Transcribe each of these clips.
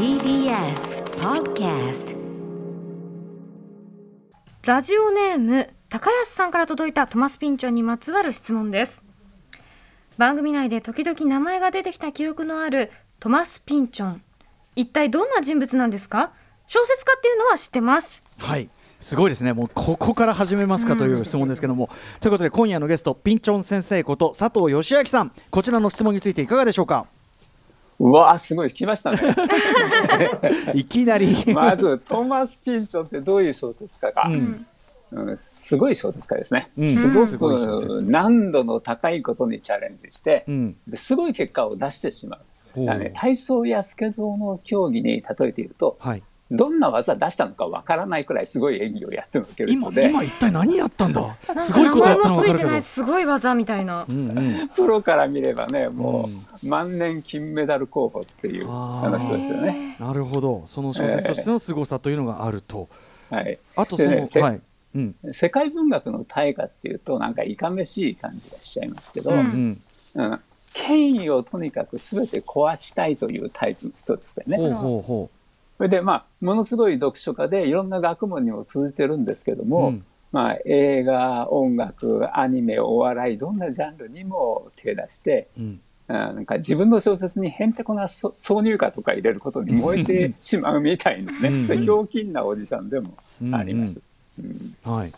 TBS Podcast ラジオネーム高安さんから届いたトマスピンチョンにまつわる質問です。番組内で時々名前が出てきた記憶のあるトマスピンチョン。一体どんな人物なんですか？小説家っていうのは知ってます。はい。すごいですね、もうここから始めますかという質問ですけども、ということで今夜のゲスト、ピンチョン先生こと佐藤義明さん、こちらの質問についていかがでしょうか？うわすごい。来ましたね。いきなり。まずトーマス・ピンチョンってどういう小説家か、うん。うんすごい小説家ですね、うん。すごく難度の高いことにチャレンジして、うん。ですごい結果を出してしまう、ね、体操やスケボーの競技に例えているとはい、どんな技出したのかわからないくらいすごい演技をやってのける今人で。今一体何やったんだ？すごいことやったの名前もついて分かるけどないすごい技みたいな、うんうん。プロから見ればねもう万年金メダル候補っていうあー。あの人ですよね。なるほど。その小説としての凄さというのがあると、はい。あとその、でねせはい。うん。世界文学の大河っていうとなんかいかめしい感じがしちゃいますけど、ううん。うん。権威をとにかく全て壊したいというタイプの人ですよね。ほうほうほそれでまあものすごい読書家でいろんな学問にも通じてるんですけども、うん。まあ、映画音楽アニメお笑いどんなジャンルにも手出して、う、うん、うんなんか自分の小説にへんてこなそ挿入歌とか入れることに燃えてしまうみたいなね、うんそういうひょうきんなおじさんでもあります。うん。はい。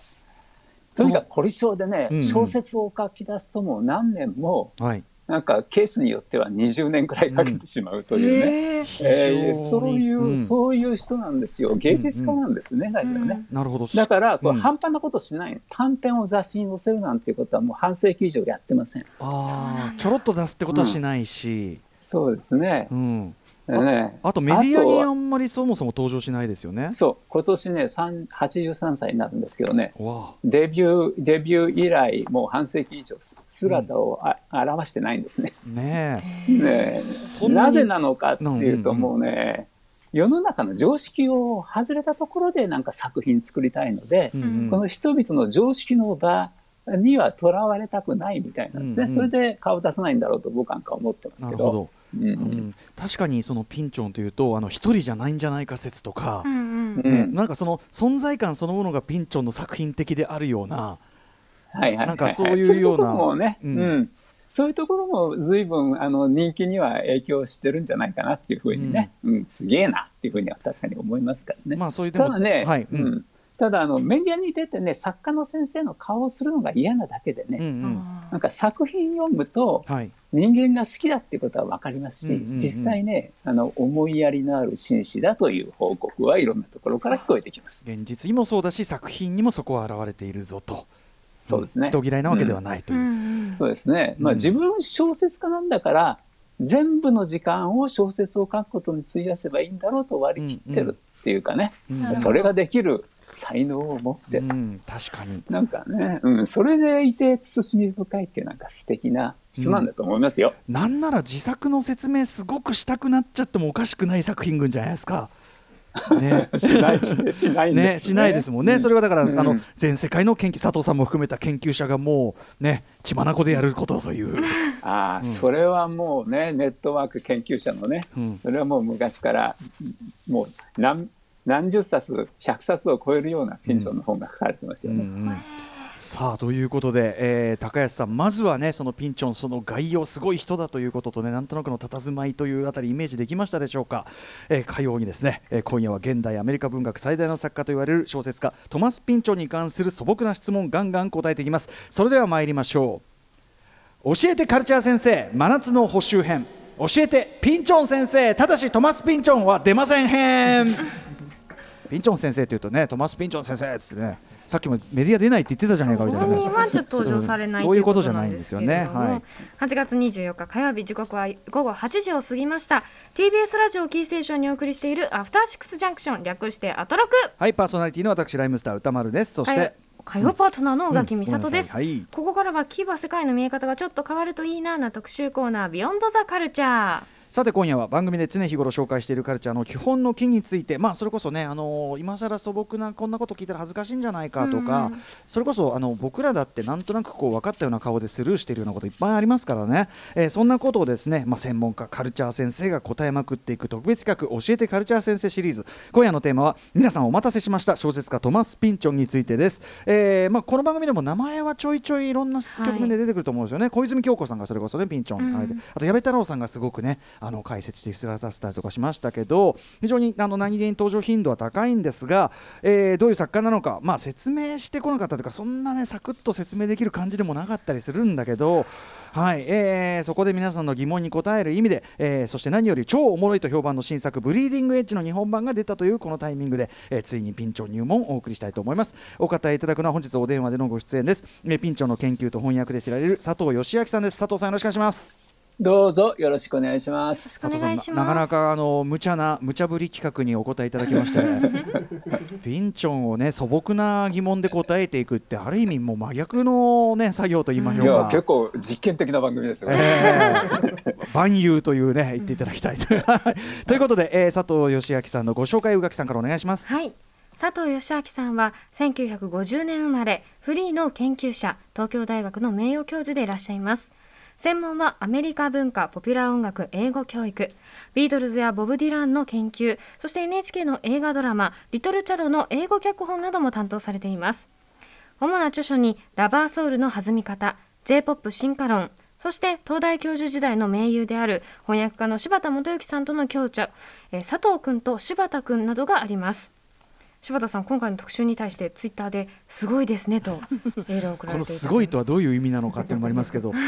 とにかく凝り性でね、うん。小説を書き出すともう何年もはいなんかケースによっては20年くらいかけてしまうというね、へー。えーそういう、にうん。そういう人なんですよ。芸術家なんですね、だけどね。なるほど。だからこうん。れ半端なことしない、短編を雑誌に載せるなんていうことはもう半世紀以上やってません。ああちょろっと出すってことはしないし、そうですね。う。んねあとメディアにあんまりそもそも登場しないですよね。そう。今年ね3 83歳になるんですけどね。わデビューデビュー以来もう半世紀以上姿をあ、表してないんですね。あねねそんなぜなのかっていうとうんうんもうね世の中の常識を外れたところでなんか作品作りたいのでえ、、うんうん。この人々の常識の場にはとらわれたくないみたいなんですね、うんうん。それで顔出さないんだろうと僕なんか思ってますけど。なるほど、うんうん、確かにそのピンチョンというとあの一人じゃないんじゃないか説とかう、んうん。うんねなんかその存在感そのものがピンチョンの作品的であるような、はいはいはいはい。なんかそういうようなそういうところもね、ううん。んそういうところも随分あの人気には影響してるんじゃないかなっていうふうにね、うん。すげえなっていうふうには確かに思いますからね。まあそういうでもただね、はい、ううんんただあのメディアに出てね作家の先生の顔をするのが嫌なだけでね、うんうん。あなんか作品読むとはい、人間が好きだっていうことは分かりますし、うんうんうん実際ねあの思いやりのある紳士だという報告はいろんなところから聞こえてきます。現実にもそうだし作品にもそこは現れているぞと。そうですね、人嫌いなわけではないとーいう。う、ん。うんそうですね。まあ、うん自分小説家なんだから、全部の時間を小説を書くことに費やせばいいんだろうと割り切ってるっていうかね、うん。うん。それができる才能を持って。る。うん、確かに。なんかね、うん、それでいて慎み深いっていうなんか素敵な人なんだと思いますよ。なんなら自作の説明すごくしたくなっちゃってもおかしくない作品群じゃないですか。ね。しないししないしないですもんね、それはだから、うん。あの全世界の研究、佐藤さんも含めた研究者がもう、ね、血眼でやることという、ああ、うん。それはもうね、ネットワーク研究者のね、うん。それはもう昔から、もう何何十冊、100冊を超えるようなピンチョンの本が書かれてますよね。うんうんさあということで、えー高安さん、まずはね、そのピンチョン、その概要、すごい人だということとね、なんとなくの佇まいというあたり、イメージできましたでしょうか、えー、火曜にですね、えー今夜は現代アメリカ文学最大の作家と言われる小説家、トマス・ピンチョンに関する素朴な質問、ガンガン答えていきます。それでは参りましょう。教えてカルチャー先生、真夏の補修編。教えてピンチョン先生、ただしトマス・ピンチョンは出ません編。ピンチョン先生というとね、トマス・ピンチョン先生っつってね、さっきもメディア出ないって言ってたじゃないかみたいなね。本人はちょっと登場されないそういうことじゃないんですよね。はい。8月24日火曜日時刻は午後8時を過ぎました TBS ラジオキーステーションにお送りしているアフターシックスジャンクション略してアトロクはい、パーソナリティの私ライムスター歌丸です。そして、火曜パートナーの宇垣美里です、うんごめんはい。ここからはキーバ世界の見え方がちょっと変わるといいなな特集コーナービヨンドザカルチャーさて今夜は番組で常日頃紹介しているカルチャーの基本の木についてまあそれこそねあのー、今更素朴なこんなこと聞いたら恥ずかしいんじゃないかとか、うん、それこそあの僕らだってなんとなくこう分かったような顔でスルーしているようなこといっぱいありますからね、えー、そんなことをですねまあ専門家カルチャー先生が答えまくっていく特別企画教えてカルチャー先生シリーズ。今夜のテーマは皆さんお待たせしました小説家トマス・ピンチョンについてです、えー、まあこの番組でも名前はちょいちょいいろんな局面で出てくると思うんですよね、はい、小泉京子さんがそれこそねピンチョン、うん、あと矢部太郎さんがすごくねあの解説して姿せたりとかしましたけど非常にあの何気に登場頻度は高いんですが、えー、どういう作家なのか、まあ、説明してこなかったというかそんなねサクッと説明できる感じでもなかったりするんだけど、はいえー、そこで皆さんの疑問に答える意味で、えー、そして何より超おもろいと評判の新作「ブリーディングエッジ」の日本版が出たというこのタイミングで、えー、ついにピンチョ入門をお送りしたいと思います。お答えいただくのは本日お電話でのご出演です、えー、ピンチョの研究と翻訳で知られる佐藤義明さんです。佐藤さんよろしくお願いします。どうぞよろしくお願いします。お願いしますなかなかあの無茶な無茶ぶり企画にお答えいただきまして、ピンチョンをね素朴な疑問で答えていくってある意味もう真逆のね作業と言いましょうか。結構実験的な番組ですよね。えー、万有というね言っていただきたいと ということで、えー、佐藤義明さんのご紹介宇垣さんからお願いします。はい。佐藤義明さんは1950年生まれフリーの研究者東京大学の名誉教授でいらっしゃいます専門はアメリカ文化、ポピュラー音楽、英語教育、ビートルズやボブ・ディランの研究、そして NHK の映画ドラマ、リトル・チャロの英語脚本なども担当されています。主な著書に、ラバーソウルの弾み方、J-POP 進化論、そして東大教授時代の盟友である翻訳家の柴田元幸さんとの共著、え佐藤君と柴田君などがあります。柴田さん今回の特集に対してツイッターですごいですねとエールを送られていたこのすごいとはどういう意味なのかっていうのもありますけど、はい。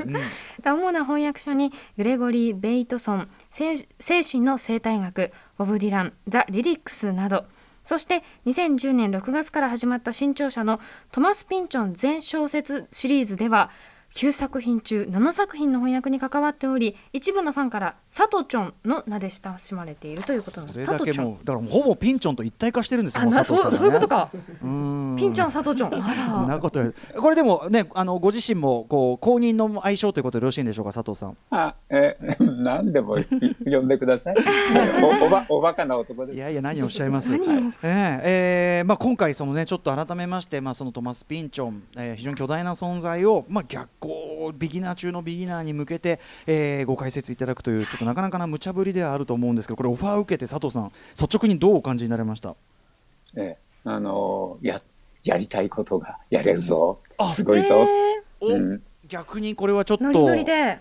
うん、主な翻訳書にグレゴリー・ベイトソン精神の生態学ボブ・ディラン The Lyrics などそして2010年6月から始まった新潮社のトマス・ピンチョン全小説シリーズでは9作品中7作品の翻訳に関わっており一部のファンからサトチョンの名で親しまれているということなんです。それだけもだからほぼピンチョンと一体化してるんですよ、ね、そうそういうことか。ピンチョンサトチョン。あら。なことこれでもねあのご自身もこう公認の相性ということでよろしいんでしょうか佐藤さん。あえ 何でも呼んでください。おおばおバカな男です。いやいや何をおっしゃいます。えー、えー、まあ今回そのねちょっと改めましてまあそのトマス・ピンチョン、えー、非常に巨大な存在をまあ逆こうビギナー中のビギナーに向けて、えー、ご解説いただくというちょっとなかなかな無茶ぶりではあると思うんですけどこれオファーを受けて佐藤さん率直にどうお感じになれました、ええ、あのややりたいことがやれるぞすごいぞ、えー、うん、逆にこれはちょっと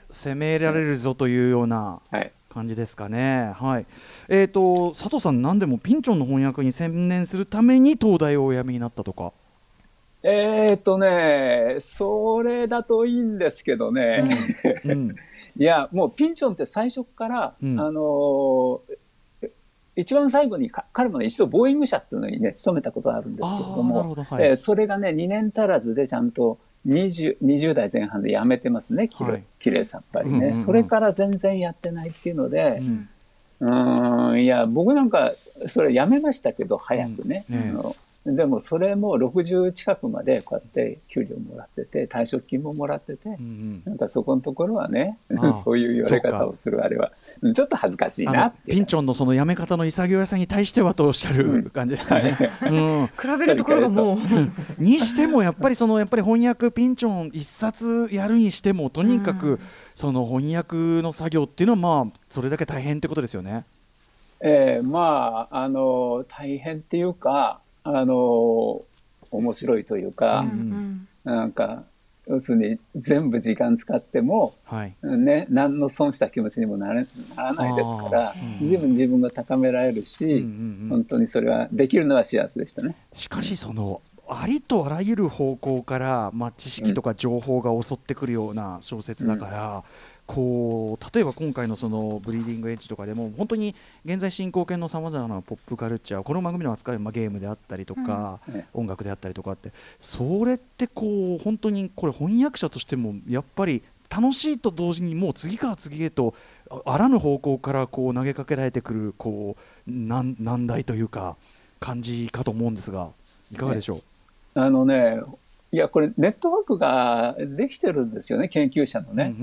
攻められるぞというような。はい感じですかね。はい。えっ、ー、と佐藤さん何でもピンチョンの翻訳に専念するために東大をお辞めになったとか。えー、っとね、それだといいんですけどね。うん、いや、もうピンチョンって最初から、うん、あの一番最後に彼もね、一度ボーイング社っていうのにね、勤めたことがあるんですけれども、ど。はい、えー、それがね、2年足らずでちゃんと 20, 20代前半で辞めてますね、きれ,、はい、きれいさっぱりね、うんうんうん、それから全然やってないっていうので、うん、うんいや、僕なんか、それ辞めましたけど、早くね。うん、あのでもそれも60近くまでこうやって給料もらってて退職金ももらってて、うんうん、なんかそこのところはね そういう言われ方をするあれは。ちょっと恥ずかしいなってピンチョンのその辞め方の潔さに対してはとおっしゃる感じですかね。うん、比べるところがもう。にして。もやっぱりそのやっぱり翻訳ピンチョン一冊やるにしてもとにかくその翻訳の作業っていうのはまあそれだけ大変ってことですよね。えー、まああの大変っていうかあの面白いというか、うん、なんか要するに全部時間使っても、はい、ね、何の損した気持ちにもなれならないですから、うん、随分自分が高められるし、うんうんうん、本当にそれはできるのは幸せでしたね。しかしそのありとあらゆる方向から、まあ、知識とか情報が襲ってくるような小説だから、こう例えば今回のそのブリーディングエッジとかでも本当に現在進行形のさまざまなポップカルチャーこの番組の扱う、まあ、ゲームであったりとか、うん、音楽であったりとかってそれってこう本当にこれ翻訳者としてもやっぱり楽しいと同時にもう次から次へとあらぬ方向からこう投げかけられてくるこう難難題というか感じかと思うんですがいかがでしょう、あのねいや、これネットワークができてるんですよね、研究者のね。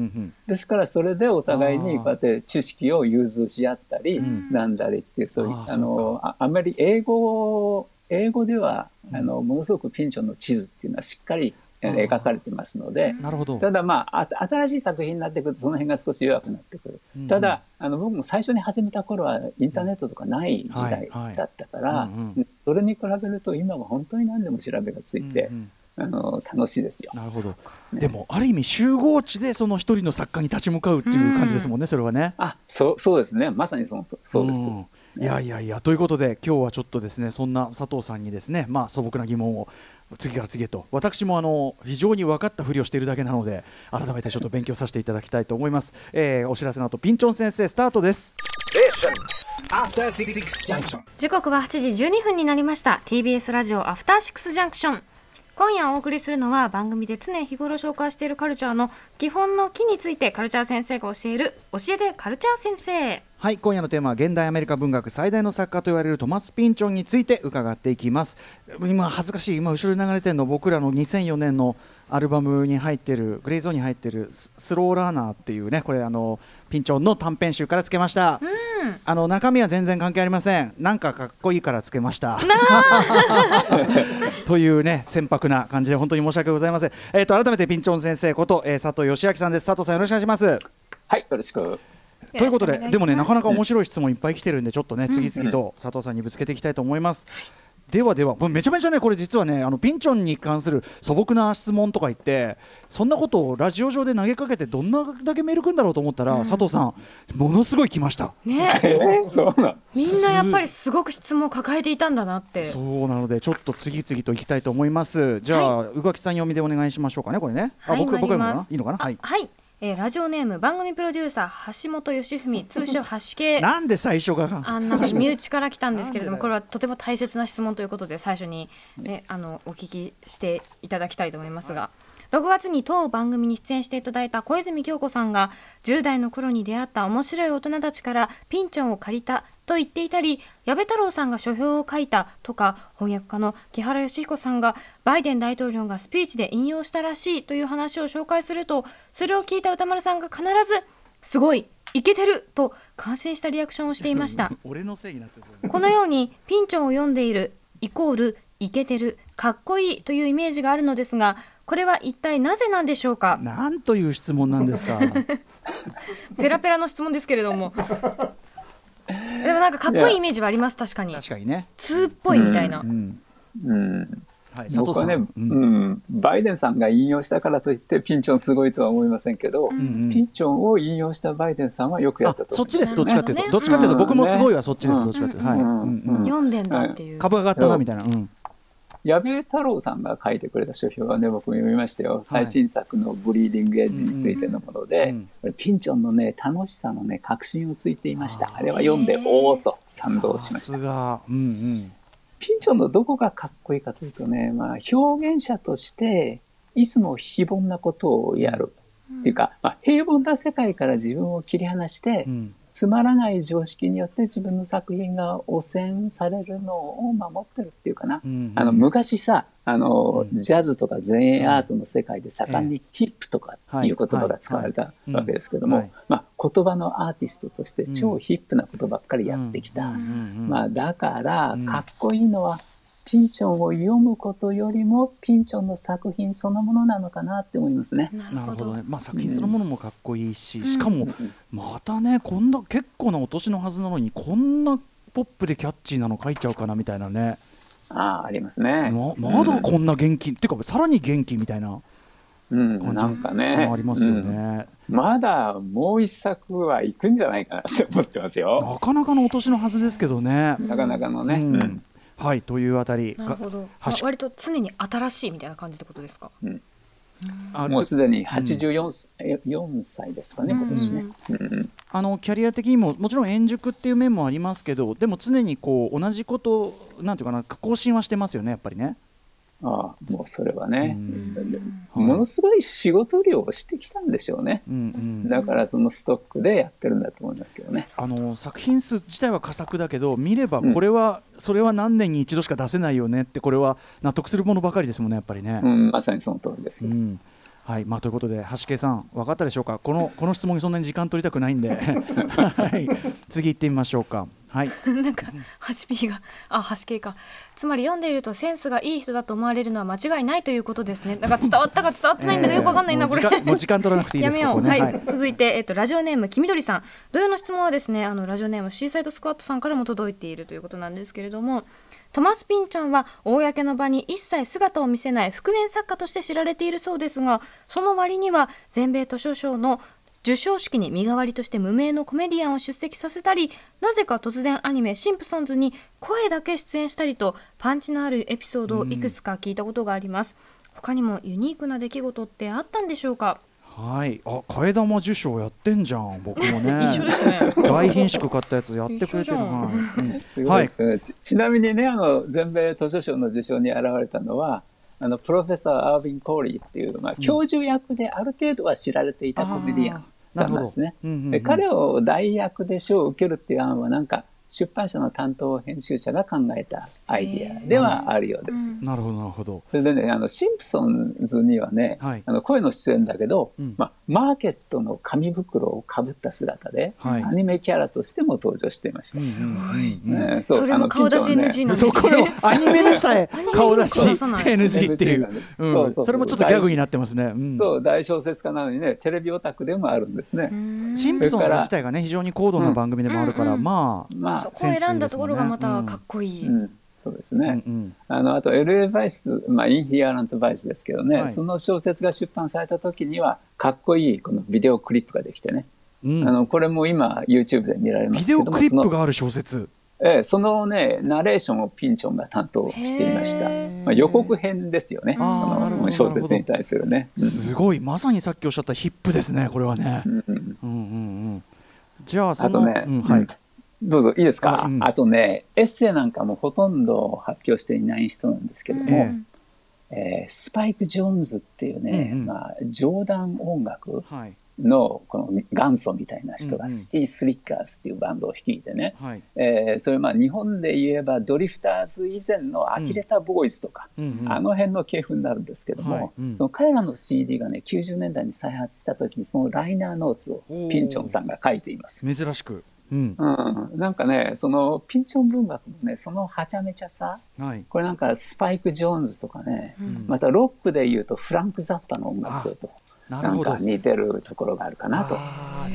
ですからそれでお互いにこうやって知識を融通し合ったり、なんだりっていう、そういう、あの、あんまり英語、英語では、あの、ものすごくピンチョンの地図っていうのはしっかり描かれてますので、なるほど。ただまあ新しい作品になってくるとその辺が少し弱くなってくる、うん、ただあの僕も最初に始めた頃はインターネットとかない時代だったから、それに比べると今は本当に何でも調べがついて、うんうんあの楽しいですよ。なるほど。ね、でもある意味集合地でその一人の作家に立ち向かうっていう感じですもんね、それはね。あ、そうそうですね。まさにそのそうです。いやいやいやということで今日はちょっとですねそんな佐藤さんにですねまあ素朴な疑問を次から次へと私もあの非常に分かったふりをしているだけなので改めてちょっと勉強させていただきたいと思います、えー、お知らせの後ピンチョン先生スタートです時刻は8時12分になりました TBS ラジオアフターシックスジャンクション今夜お送りするのは番組で常日頃紹介しているカルチャーの基本の木についてカルチャー先生が教える教えてカルチャー先生。はい今夜のテーマは現代アメリカ文学最大の作家と言われるトマス・ピンチョンについて伺っていきます。今恥ずかしい今後ろに流れてるの僕らの2004年のアルバムに入ってるグレイゾーンに入ってるスローラーナーっていうねこれあのピンチョンの短編集からつけました、うん、あの中身は全然関係ありません。なんかかっこいいからつけました。というね船舶な感じで本当に申し訳ございません。えっ、ー、と改めてピンチョン先生こと、えー、佐藤義明さんです。佐藤さんよろしくお願いします。はいよろしく。ということででもねなかなか面白い質問いっぱい来てるんでちょっとね次々と佐藤さんにぶつけていきたいと思います、はいではではめちゃめちゃねこれ実はねあのピンチョンに関する素朴な質問とか言ってそんなことをラジオ上で投げかけてどんなだけメールくんだろうと思ったら、うん、佐藤さんものすごい来ました。ね。えー、そうなみんなやっぱりすごく質問を抱えていたんだなって。そうなのでちょっと次々といきたいと思います。じゃあ、はい、宇垣さん読みでお願いしましょうかねこれね、はい、あ僕僕読むかな？いいのかな？はい、はいえー、ラジオネーム番組プロデューサー橋本義文通称橋系 なんで最初が？あなんか身内から来たんですけれどもこれはとても大切な質問ということで最初に、ね、あのお聞きしていただきたいと思いますが。6月に当番組に出演していただいた小泉京子さんが10代の頃に出会った面白い大人たちからピンチョンを借りたと言っていたり矢部太郎さんが書評を書いたとか翻訳家の木原義彦さんがバイデン大統領がスピーチで引用したらしいという話を紹介するとそれを聞いた歌丸さんが必ず「すごいいけてる!」と感心したリアクションをしていました このようにピンチョンを読んでいるイコールイケてるかっこいいというイメージがあるのですがこれは一体なぜなんでしょうか？なんという質問なんですか？ペラペラの質問ですけれども。でもなんかかっこいいイメージはあります確かに。確かにね。通っぽいみたいな、うん、うん、はい、僕はね、うん、うん、バイデンさんが引用したからといってピンチョンすごいとは思いませんけど、うん、ピンチョンを引用したバイデンさんはよくやったとそっちですどっちかっていうと、どっちかっていうと僕もすごいはそっちです、どっちかっていうと、はい、読んでん。だっていう、株が上がったなみたいな、うん矢部太郎さんが書いてくれた書評はね僕も読みましたよ、最新作の「ブリーディング・エッジ」についてのもので、うん、ピンチョンのね楽しさのね確信をついていました。あれは読んでおおと賛同しました、うんうん、ピンチョンのどこがかっこいいかというとね、まあ、表現者としていつも非凡なことをやる、っていうか、まあ、平凡な世界から自分を切り離して、つまらない常識によって自分の作品が汚染されるのを守ってるっていうかな。うんうん、あの昔さ、あの、うん、ジャズとか前衛アートの世界で盛んにヒップとかいう言葉が使われたわけですけども、まあ、言葉のアーティストとして超ヒップなことばっかりやってきた。まあ、だから、かっこいいのはピンチョンを読むことよりもピンチョンの作品そのものなのかなって思いますね。なるほどね。まあ作品そのものもかっこいいし、うん、しかもまたねこんな結構なお年のはずなのにこんなポップでキャッチーなの書いちゃうかなみたいなね。ああありますね。ままだこんな元気、うん、っていうかさらに元気みたいな。うん、なんかね。ありますよね。うん、まだもう一作は行くんじゃないかなって思ってますよ。なかなかのお年のはずですけどね。なかなかのね。うんはいというあたりなるほど、まあ、割と常に新しいみたいな感じってことですか、うん、あもうすでに84、うん、歳ですかね、今年ね、うん、あのキャリア的にももちろん円熟っていう面もありますけどでも常にこう同じことなんていうかな更新はしてますよねやっぱりねああもうそれはね、ものすごい仕事量をしてきたんでしょうね、うんうん、だからそのストックでやってるんだと思いますけどね。あの作品数自体は佳作だけど見ればこれは、うん、それは何年に一度しか出せないよねってこれは納得するものばかりですもんねやっぱりね、うん、まさにその通りです、うん。はい。まあ、ということで、橋系さん、分かったでしょうか、このこの質問にそんなに時間取りたくないんで、はい、次行ってみましょうか。はい、なんかハシピーがあハシ系か。つまり読んでいるとセンスがいい人だと思われるのは間違いないということですね。だから伝わったか伝わってないんだかよくわかんないな、これ。もう時間取らなくていいです やめよう、ね、はい、はい、続いて、えっと、ラジオネーム黄緑さん。同様の質問はですねあのラジオネームシーサイドスクワットさんからも届いているということなんですけれどもトマス・ピンチョンは公の場に一切姿を見せない覆面作家として知られているそうですがその割には全米図書賞の授賞式に身代わりとして無名のコメディアンを出席させたりなぜか突然アニメ「シンプソンズ」に声だけ出演したりとパンチのあるエピソードをいくつか聞いたことがあります、うん、他にもユニークな出来事ってあったんでしょうか？はい、あ、替え玉受賞やってんじゃん、僕もね。一緒ですね。大品種買ったやつやってくれてるな。すごいですよね。ちちなみにね、あの全米図書賞の受賞に現れたのは。あのプロフェッサーアービン・コーリーっていう、まあ、教授役である程度は知られていたコメディアンさんなんですね。で彼を代役で賞を受けるっていう案はなんか出版社の担当編集者が考えたアイディアではあるようです。なるほどなるほど。それでねあのシンプソンズにはね、はい、あの声の出演だけど、うん、まあマーケットの紙袋をかぶった姿で、はい、アニメキャラとしても登場していました。すごい。ね、そうそれも顔出し NG なんですね。そうこれアニメでさえ 顔出し NG っていう。そうそうそれもちょっとギャグになってますね。そう大小説家なのにねテレビオタクでもあるんですね。シンプソンズ自体がね非常に高度な番組でもあるから、まあまあそこを選んだところがまたかっこいい。そうですね。うんうん、あのあと LA バイス、まあ、インヒアラントバイスですけどね、はい、その小説が出版された時にはかっこいいこのビデオクリップができてね、うん、あのこれも今 YouTube で見られます。けどもビデオクリップがある小説？ええ、そのね、ナレーションをピンチョンが担当していました。まあ、予告編ですよね。あの小説に対するね、すごい、まさにさっきおっしゃったヒップですね、これはね。うんうんうん、じゃあ、そのあとね、うん、はい。どうぞいいですか、うん、あとねエッセイなんかもほとんど発表していない人なんですけども、ええー、スパイク・ジョーンズっていうね、うんうん、まあ、冗談音楽のこの元祖みたいな人が、シティ・スリッカーズっていうバンドを率いてね、はい、えー、それまあ日本で言えばドリフターズ以前のアキレタ・ボーイズとか、うんあの辺の系譜になるんですけども、はい。うん、その彼らの CD がね90年代に再発した時にそのライナーノーツをピンチョンさんが書いています。珍しくうん、うん、なんかねそのピンチョン文学のねそのはちゃめちゃさ、はい、これなんかスパイク・ジョーンズとかね、うん、またロックでいうとフランク・ザッパの音楽性と。なんか似てるところがあるかなと。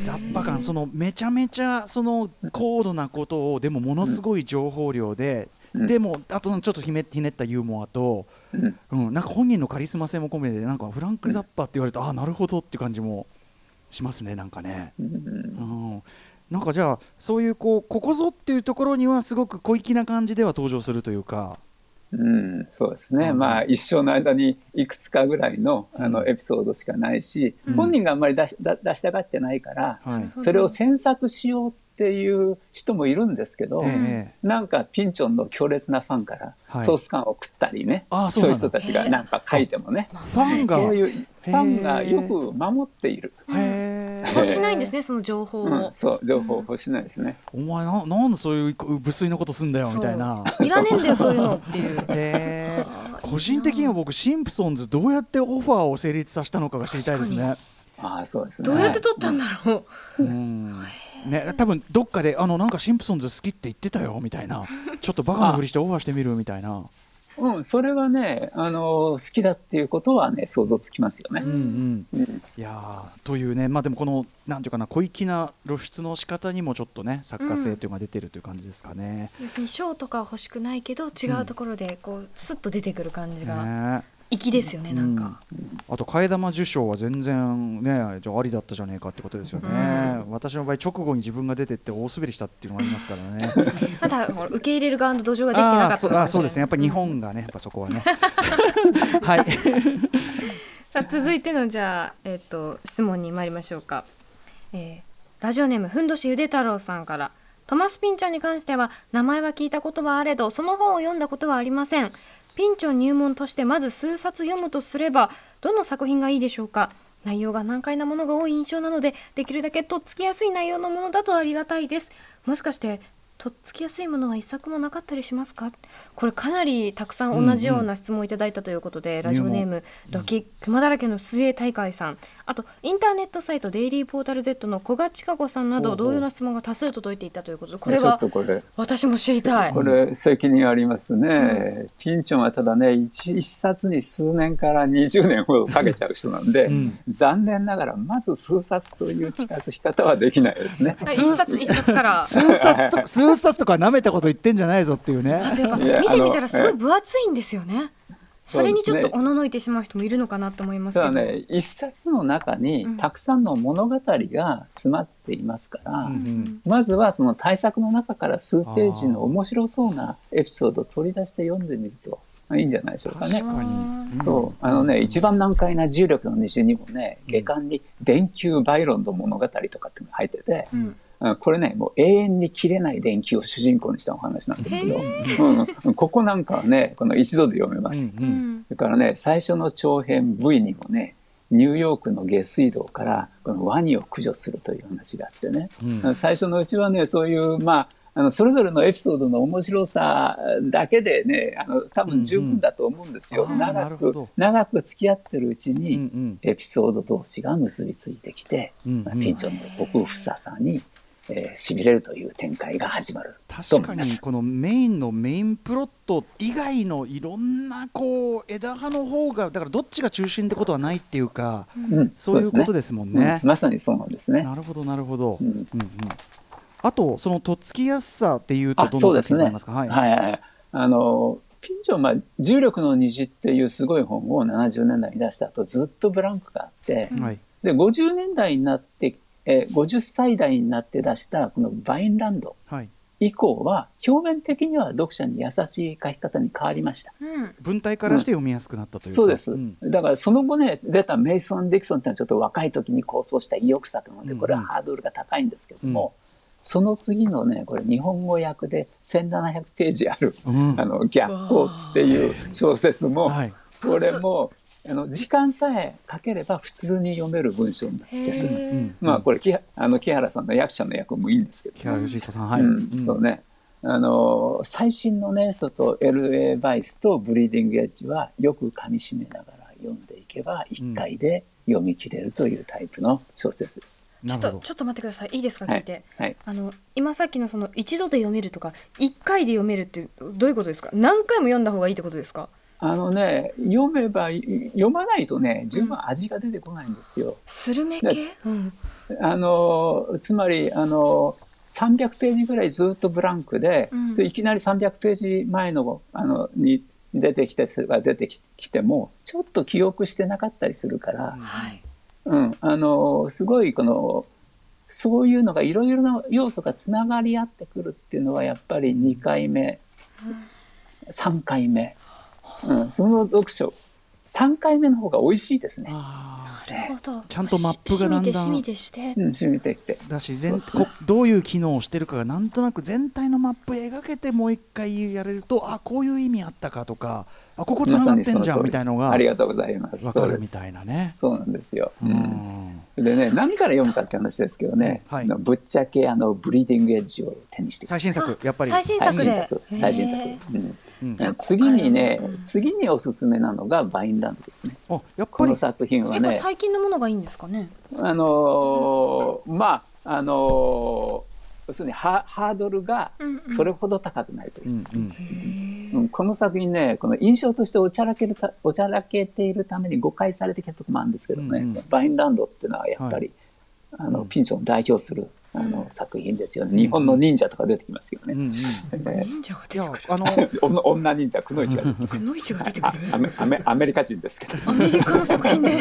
ザッパ感そのめちゃめちゃその高度なことをでもものすごい情報量で、うん、でもあとちょっとひねひねったユーモアと、うん、うん、なんか本人のカリスマ性も込めてなんかフランク・ザッパって言われると、うん、あなるほどって感じもしますねなんかね。うんなんかじゃあそういうこうここぞっていうところにはすごく小粋な感じでは登場するというか。うん、そうですね、うん、まあ一生の間にいくつかぐらいのあのエピソードしかないし、うん、本人があんまり出し出したがってないから、はい、それを詮索しようっていう人もいるんですけど、えー、なんかピンチョンの強烈なファンからソース感を食ったりね、はい、そういう人たちがなんか書いてもね、ファンが。そういうファンがよく守っている。欲しないんですね、その情報を、うん、そう、情報欲しないですね。お前な、なんでそういう無粋なことすんだよみたいな。いらねえんだよ、そういうのっていう。え個人的には僕シンプソンズどうやってオファーを成立させたのかが知りたいですね。ああ、そうですね。どうやって取ったんだろう。うんね、多分どっかであのなんかシンプソンズ好きって言ってたよみたいなちょっとバカなふりしてオファーしてみるみたいなうん、それはね、あの好きだっていうことはね、想像つきますよね。うんうん、いやというね、まあでもこのなんていうかな小粋な露出の仕方にもちょっとね作家性というのが出てるという感じですかね。うん、賞とか欲しくないけど違うところでこうスッと出てくる感じが。ね粋ですよねなんか、うん、あと替え玉受賞は全然ねじゃあありだったじゃねえかってことですよね、うん、私の場合直後に自分が出てって大滑りしたっていうのがありますからね。まだ受け入れる側の土壌ができてなかったあそうですね。やっぱり日本がねやっぱそこはね。はい。さあ続いてのじゃあ、えーと、質問に参りましょうか、えー、ラジオネームふんどしゆで太郎さんから。トマス・ピンチョンに関しては名前は聞いたことはあれどその本を読んだことはありませんピンチョン入門としてまず数冊読むとすればどの作品がいいでしょうか？内容が難解なものが多い印象なのでできるだけとっつきやすい内容のものだとありがたいです。もしかしてとっつきやすいものは一作もなかったりしますか？これかなりたくさん同じような質問をいただいたということで、うんうん、ラジオネームロキ熊だらけの水泳大会さんあとインターネットサイトデイリーポータル Z の古賀千佳子さんなど同様の質問が多数届いていたということでこれは私も知りたい。これ責任ありますね、うん、ピンチョンはただね一冊に数年から20年ほどかけちゃう人なんで、うん、残念ながらまず数冊という近づき方はできないですね。一冊一冊から。数冊と数冊とか舐めたこと言ってんじゃないぞっていうね。見てみたらすごい分厚いんですよねそれにちょっとおののいてしまう人もいるのかなと思いますけど、ね、一冊の中にたくさんの物語が詰まっていますから、うん、まずはその対策の中から数ページの面白そうなエピソードを取り出して読んでみるといいんじゃないでしょうかね。かそう。あのね一番難解な重力の虹にもね下巻に電球バイロンの物語とかっていうのが入ってて、うんこれね、もう永遠に切れない電球を主人公にしたお話なんですけど、うん、ここなんかはね、この一度で読めます。うんうん、それからね、最初の長編 V にもね、ニューヨークの下水道からこのワニを駆除するという話があってね、うん、最初のうちはね、そういう、まあ、あのそれぞれのエピソードの面白さだけでねあの多分十分だと思うんですよ、うんうん、長く長く付き合ってるうちに、エピソード同士が結びついてきて、うんうん、まあ、ピンチョンの奥深さにえー、しびれるという展開が始まる確かにこのメインのメインプロット以外のいろんなこう枝葉の方がだからどっちが中心ってことはないっていうか、うん、そういうことですもんね、ね。うん、まさにそうなんですね。なるほどなるほど、うん、うんうん。あとそのとっつきやすさっていうとどの作品ありますか、ね、はい、はいはいあのピンチョン、まあ、重力の虹っていうすごい本を70年代に出した後ずっとブランクがあって、はい、で50年代になってえー、50歳代になって出したこのバインランド。以降は表面的には読者に優しい書き方に変わりました。うん、文体からして読みやすくなったという、うん、そうです、うん、だからその後ね出たメイソン・ディクソンってのはちょっと若い時に構想した意欲作なのでこれはハードルが高いんですけども、その次のねこれ日本語訳で1700ページある「あの逆光」っていう小説も、これもあの時間さえかければ普通に読める文章です。まあこれ木あの木原さんの役者の役もいいんですけど、木原義彦さんはい、うん、そうね。あの最新のね外 LA バイスとブリーディングエッジはよく噛み締めながら読んでいけば1回で読み切れるというタイプの小説です。ちょっとちょっと待ってください。いいですか？聞いて、はい。はい、あの今さっきのその一度で読めるとか一回で読めるってどういうことですか？何回も読んだ方がいいってことですか？あのね読めば読まないとね十分味が出てこないんですよ。スルメ系、うん、あのつまりあの300ページぐらいずっとブランクで、うん、いきなり300ページ前のあのに出てきてそれが出てきてもちょっと記憶してなかったりするから、うん、あのすごいこのそういうのがいろいろな要素がつながり合ってくるっていうのはやっぱり2回目、うん、3回目うん、その読書。3回目の方が美味しいですね。なるほど。ちゃんとマップがだんだん染みてして、うん、染みて。きて。だし全どういう機能をしてるかがなんとなく全体のマップ描けてもう一回やれるとあこういう意味あったかとかあここつながってんじゃんみたいのがありがとうございます。わかるみたいなね。そうなんですよ、うん、でね何から読むかって話ですけどね、はい、ぶっちゃけあのブリーディングエッジを手にして最新作やっぱり。最新作で。最新作、うん次にね、次におすすめなのがバインランドですね。あやっぱり。この作品はね。最近のものがいいんですかね。あのー、まああのー要するにハハードルがそれほど高くないという、うん、この作品ねこの印象としておちゃらけるおちゃらけているために誤解されてきたところもあるんですけどね、うんうん、バインランドっていうのはやっぱり、はい、あのピンチョンを代表するあの作品ですよね。日本の忍者とか出てきますよね。忍者が出てくる。あの 女忍者くのいちが出てくる。くのいちが出てくる。アメアメリカ人ですけど。アメリカの作品で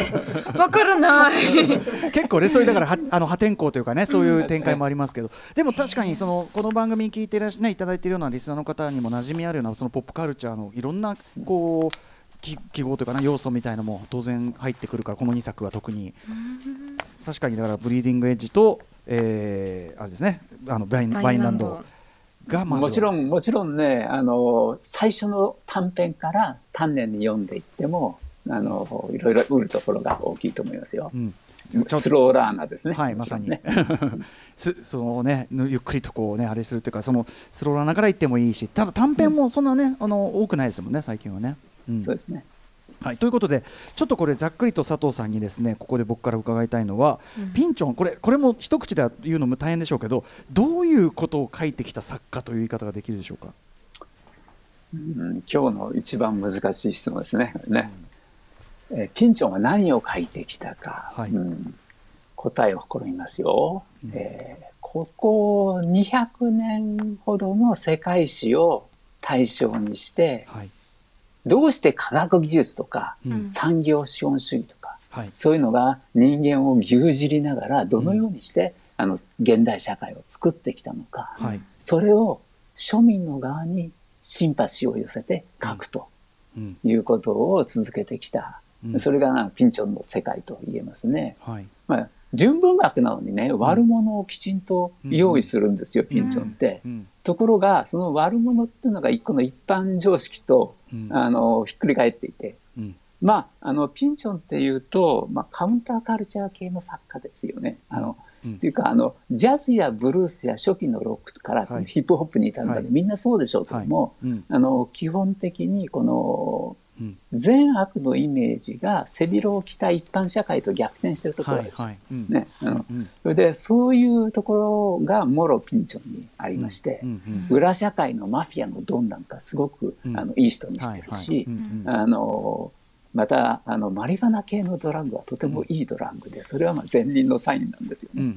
わからない。結構ねそういうだからはあの破天荒というかねそういう展開もありますけど、でも確かにそのこの番組聞いていらっしゃねいただいているようなリスナーの方にも馴染みあるようなそのポップカルチャーのいろんなこう。記号というかな要素みたいなのも当然入ってくるからこの2作は特に確かにだからブリーディングエッジとえー、あれですねあのヴァインヴァインランドがもちろんもちろんねあの最初の短編から丹念に読んでいってもあのいろいろ得るところが大きいと思いますよ。うんスローラーナーですね。はい、まさに。ね、そのね、ゆっくりとこうね、あれするというか、そのスローラーナーから言ってもいいし、ただ短編もそんなね、うん、あの多くないですもんね、最近はね。うん、そうですね。はい、ということでちょっとこれざっくりと佐藤さんにですねここで僕から伺いたいのは、うん、ピンチョンこれこれも一口で言うのも大変でしょうけどどういうことを書いてきた作家という言い方ができるでしょうか、うん、今日の一番難しい質問ですね。ね。えピンチョンは何を書いてきたか、はい、うん、答えを試みますよ、うん、えー、ここ200年ほどの世界史を対象にして、はいどうして科学技術とか、産業資本主義とか、はい、そういうのが人間を牛耳りながらどのようにして、あの現代社会を作ってきたのか、はい、それを庶民の側にシンパシーを寄せて書くということを続けてきた、うん、それがピンチョンの世界と言えますね。はい、まあ純文学なのにね、悪者をきちんと用意するんですよ、うん、ピンチョンって。うん、ところが、その悪者っていうのが一個の一般常識と、あの、ひっくり返っていて。まあ、あの、ピンチョンっていうと、まあ、カウンターカルチャー系の作家ですよね。あの、っていうか、あの、ジャズやブルースや初期のロックからヒップホップに至るまで、はい、みんなそうでしょうけども、はい。あの、基本的にこの、善悪のイメージが背広を着た一般社会と逆転してるところです。ね、それでそういうところがもろピンチョンにありまして、裏社会のマフィアのドンなんかすごく、あのいい人にしてるし、あのまたあのマリファナ系のドラッグはとてもいいドラッグでそれはまあ善人のサインなんですよね。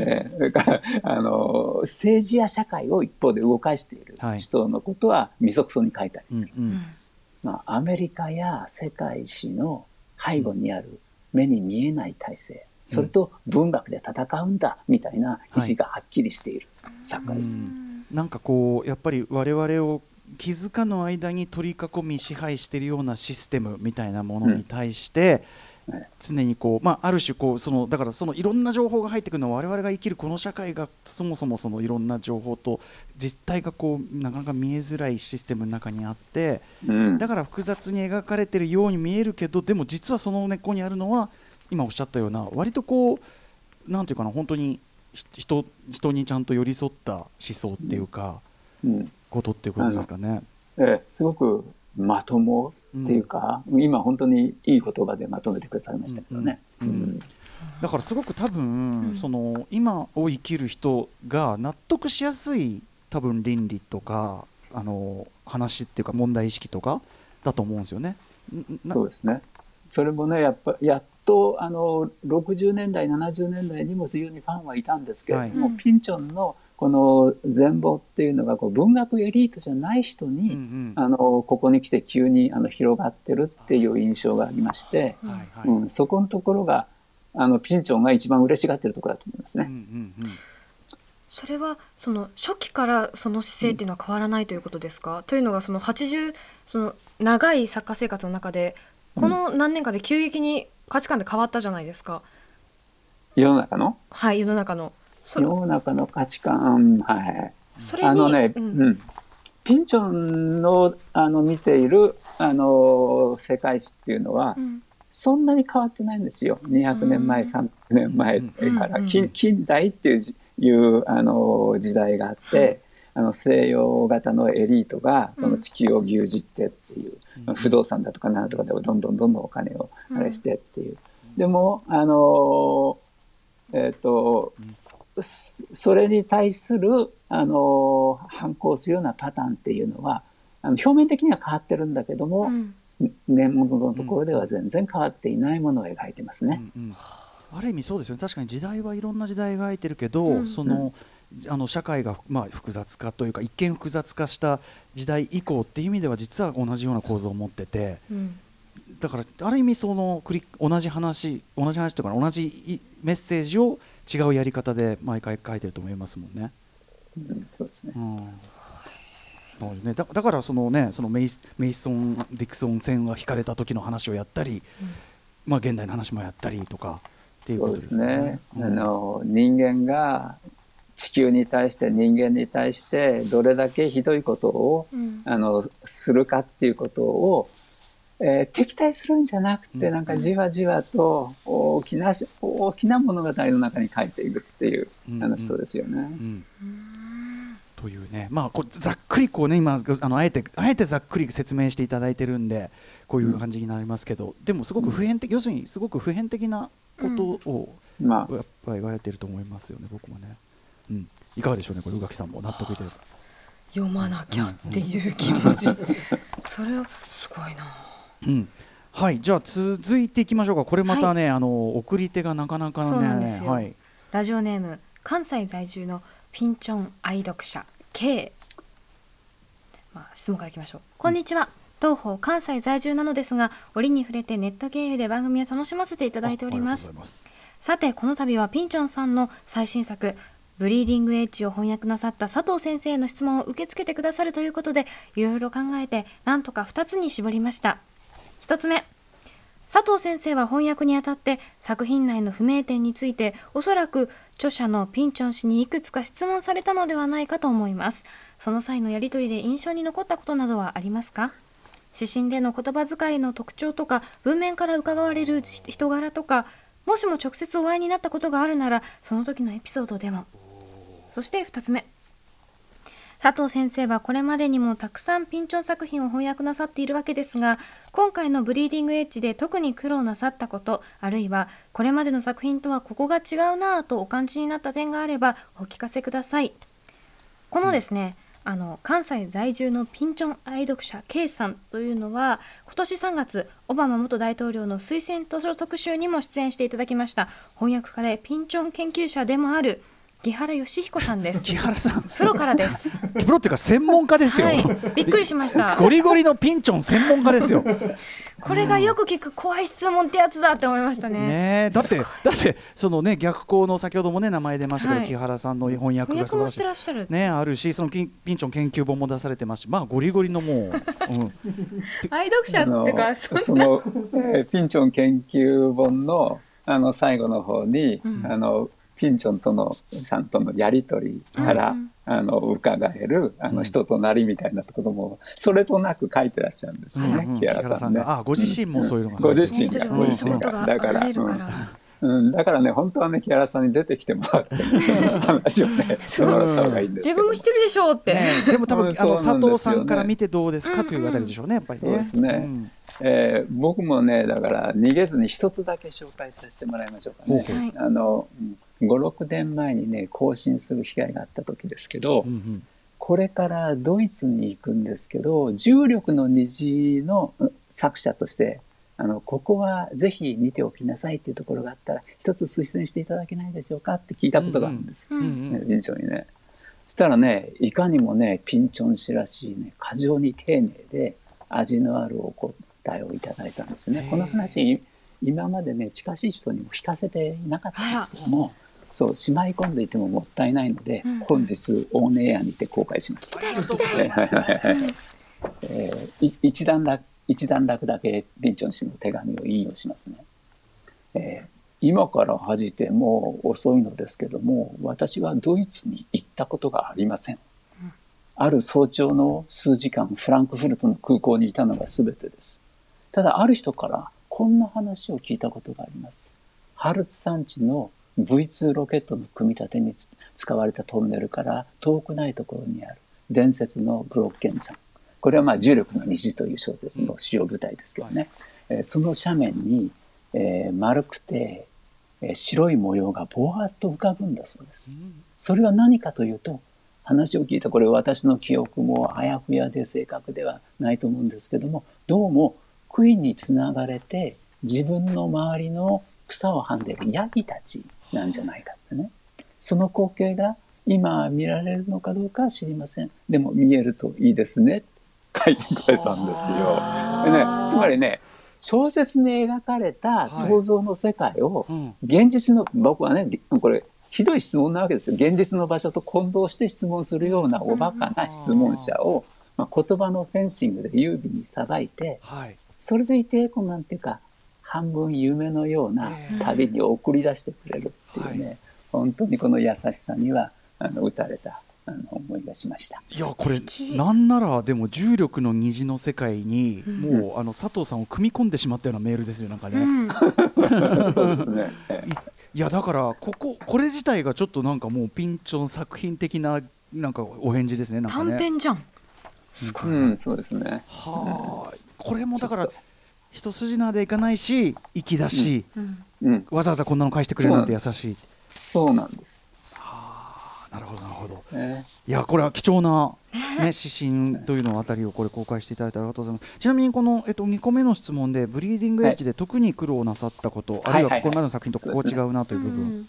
えそれからあの政治や社会を一方で動かしている人のことはみそくそに書いたりする。まあ、アメリカや世界史の背後にある目に見えない体制、それと文学で戦うんだみたいな意思がはっきりしている作家です。はいん。なんかこうやっぱり我々を気づかぬ間に取り囲み支配しているようなシステムみたいなものに対して、常にこう、まあ、ある種こうそのだからそのいろんな情報が入ってくるのは我々が生きるこの社会がそもそもそのいろんな情報と実態がこうなかなか見えづらいシステムの中にあって、うん、だから複雑に描かれてるように見えるけどでも実はその根っこにあるのは今おっしゃったような割とこうなんていうかな本当に人人にちゃんと寄り添った思想っていうか、うん、ことっていうことですかね。ええ、すごくまともっていうか、うん、今本当にいい言葉でまとめてくださいましたけどね。だからすごく多分、その今を生きる人が納得しやすい多分倫理とかあの話っていうか問題意識とかだと思うんですよね。そうですね。それもねやっぱやっとあの60年代70年代にも非常にファンはいたんですけれども、はい、ピンチョンのこの全貌っていうのがこう文学エリートじゃない人に、うんうん、あのここに来て急にあの広がってるっていう印象がありまして、はいはい、うん、そこのところがあのピンチョンが一番嬉しがってるところだと思いますね。うんうんうんそれはその初期からその姿勢っていうのは変わらないということですか、うん、というのがその80その長い作家生活の中でこの何年かで急激に価値観で変わったじゃないですか。世の中の？はい世の中の。世の中の価値観、はい。あのね、うん、うん、ピンチョンのあの見ているあの世界史っていうのは、うん、そんなに変わってないんですよ。200年前、うん、300年前から近,、近代っていういうあの時代があって、あの西洋型のエリートがこの地球を牛耳ってっていう、不動産だとか何とかでどんどんどんどんお金をあれしてっていう。でもあのえっ、ー、と、それに対する、あの、反抗するようなパターンっていうのは、あの表面的には変わってるんだけども、うん、根元のところでは全然変わっていないものを描いてますね。うんうん、ある意味そうですよね。確かに時代はいろんな時代描いてるけど、うん、その、あの社会が、まあ、複雑化というか一見複雑化した時代以降っていう意味では実は同じような構造を持ってて、だからある意味その同じ話同じ話というか同じメッセージを違うやり方で毎回書いてると思いますもんね。うん、そうですね。うんね、だだからそのねそのメイメイソン・ディクソン戦が引かれた時の話をやったり、うん、まあ現代の話もやったりとかっていうことですね。すねうん、あの人間が地球に対して人間に対してどれだけひどいことを、うん、あのするかっていうことを、えー、敵対するんじゃなくてなんかじわじわと大きな大きな物語の中に書いていくっていうあの人ですよね。うん。うん。というね、まあ、こざっくりこうね今あのあえてあえてざっくり説明していただいてるんでこういう感じになりますけど、でもすごく普遍的、要するにすごく普遍的なことを、まあ、やっぱり言われてると思いますよね、僕もね。うん、いかがでしょうね、これ宇垣さんも納得いてる。読まなきゃっていう気持ち、それはすごいな。うん。はい、じゃあ続いていきましょうか。これまたね、はい、あの送り手がなかなかのね、はい、ラジオネーム関西在住のピンチョン愛読者 K、まあ、質問からいきましょう、こんにちは。当方関西在住なのですが折に触れてネット経由で番組を楽しませていただいております。さてこの度はピンチョンさんの最新作ブリーディングエッジを翻訳なさった佐藤先生の質問を受け付けてくださるということでいろいろ考えてなんとか2つに絞りました1つ目。佐藤先生は翻訳にあたって作品内の不明点についておそらく著者のピンチョン氏にいくつか質問されたのではないかと思います。その際のやり取りで印象に残ったことなどはありますか？指針での言葉遣いの特徴とか文面から伺われる人柄とかもしも直接お会いになったことがあるならその時のエピソードでも。そして2つ目。佐藤先生はこれまでにもたくさんピンチョン作品を翻訳なさっているわけですが今回のブリーディングエッジで特に苦労なさったことあるいはこれまでの作品とはここが違うなぁとお感じになった点があればお聞かせください。このですね、うん、あの関西在住のピンチョン愛読者 K さんというのは今年3月オバマ元大統領の推薦図書特集にも出演していただきました。翻訳家でピンチョン研究者でもある木原義彦さんです。木原さん。プロからです。プロっていうか専門家ですよ。はい、びっくりしました。ゴリゴリのピンチョン専門家ですよ。これがよく聞く怖い質問ってやつだって思いましたね。ねだってだってそのね逆光の先ほどもね名前出ましたけど、はい、木原さんの翻訳が素晴らしいねあるしそのピンピンチョン研究本も出されてますし、まあゴリゴリのもう、うん、愛読者ってかその、えー、ピンチョン研究本のあの最後の方に、うん、あのピンチョンとのさんとのやり取りから、うん、あの伺えるあの人となりみたいなこともそれとなく書いてらっしゃるんですよね、うんうん、木原さんね。あご自身もそういうのが、ご自身がご自身がだから。うん、だからね、本当はね、木原さんに出てきてもらって、話をね、してもらった方がいいんです自分も知ってるでしょうって。ね、でも多分、あの佐藤さんから見てどうですかというあたりでしょうね、やっぱりね。そうですね。うん、えー、僕もね、だから逃げずに一つだけ紹介させてもらいましょうかね。はい、あの、うん56年前にね更新する機会があった時ですけど、うんうん、これからドイツに行くんですけど重力の虹の作者としてあのここはぜひ見ておきなさいっていうところがあったら一つ推薦していただけないでしょうかって聞いたことがあるんです、うんうん、ピンチョンにね。そしたらねいかにもねピンチョン氏らしいね過剰に丁寧で味のあるお答えをいただいたん。ですね。この話今までね近しい人にも聞かせていなかったん。ですけども。そうしまい込んでいてももったいないので、うん、本日オンエアにて公開します。えー、一段落一段落だけビンチョン氏の手紙を引用しますね。えー、今から恥じてもう遅いのですけども私はドイツに行ったことがありません。ある早朝の数時間フランクフルトの空港にいたのが全てです。ただある人からこんな話を聞いたことがあります。ハルツ山地の V2 ロケットの組み立てに使われたトンネルから遠くないところにある伝説のブロッケン山。これはまあ重力の虹という小説の主要舞台ですけどね。えその斜面に、えー、丸くて、えー、白い模様がぼわっと浮かぶんだそうです。それは何かというと、話を聞いたこれ私の記憶もあやふやで正確ではないと思うんですけどもどうも杭につながれて自分の周りの草をはんでいるヤギたちなんじゃないかってね。その光景が今見られるのかどうかは知りません。でも見えるといいですね。書いてくれたんですよ。でね、つまりね、小説に描かれた想像の世界を、現実の、僕はね、これ、ひどい質問なわけですよ。現実の場所と混同して質問するようなおバカな質問者を、まあ、言葉のフェンシングで優美にさばいて、それでいて、こうなんていうか、半分夢のような旅に送り出してくれるってい。うね、本当にこの優しさにはあの打たれたあの思いがしました。いやこれなんならでも重力の虹の世界に、うん、もうあの佐藤さんを組み込んでしまったようなメールですよなんかね。うん、そうですね。いやだからこここれ自体がちょっとなんかもうピンチョン作品的ななんかお返事ですねなんかね。短編じゃん。すごい。うん、そうですね。はあ、これもだから一筋縄でいかないし粋だし、うん、わざわざこんなの返してくれるなんて優しい。そうなんです。なるほどなるほど、えー、いやこれは貴重な、ね、指針というのあたりをこれ公開していただいてありがとうございます。ちなみにこの、えっと、2個目の質問でブリーディングエッジで特に苦労なさったこと、はい、あるいはこれまでの作品とここ違うなという部分、